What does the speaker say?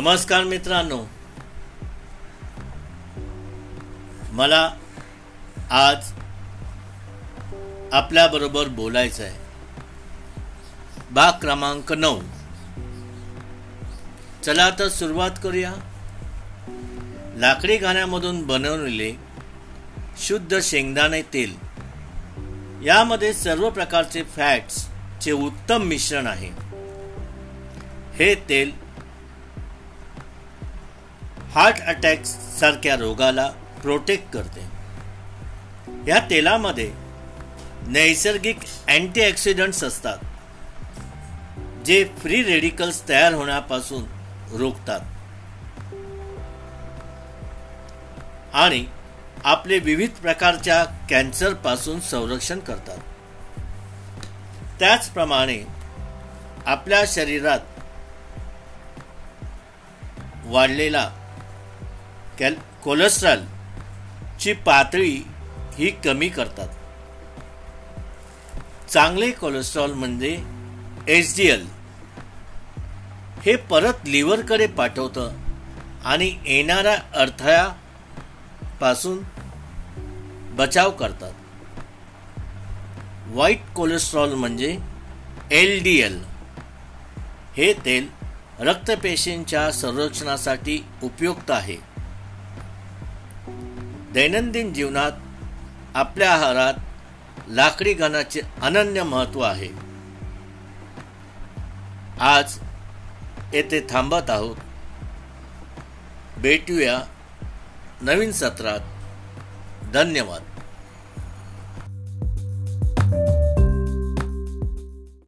नमस्कार मित्रांनो. मला आज आपल्याबरोबर बोलायचं आहे. भाग क्रमांक नऊ. चला तर सुरुवात करूया. लाकडी गाण्यामधून बनवलेले शुद्ध शेंगदाणे तेल. यामध्ये सर्व प्रकारचे फॅट्सचे उत्तम मिश्रण आहे. हे तेल हार्ट अटॅक सारख्या रोगाला प्रोटेक्ट करते. या तेलामध्ये नैसर्गिक अँटीऑक्सिडंट्स असतात जे फ्री रेडिकल्स तयार होण्यापासून रोखतात. आणि आपले विविध प्रकारच्या कॅन्सरपासून संरक्षण करतात. त्याचप्रमाणे आपल्या शरीरात वाढलेला कॅल कोलेस्ट्रॉलची पातळी ही कमी करतात. चांगले कोलेस्ट्रॉल म्हणजे एच डी एल. हे परत लिव्हरकडे पाठवतं आणि येणाऱ्या अडथळ्यापासून बचाव करतात. वाईट कोलेस्ट्रॉल म्हणजे एल डी एल. हे तेल रक्तपेशींच्या संरक्षणासाठी उपयुक्त आहे. दैनंदिन जीवनात आपल्या आहारात लाकडी घनाचे अनन्य महत्त्व आहे. आज येथे थांबत आहोत. भेटूया नवीन सत्रात. धन्यवाद.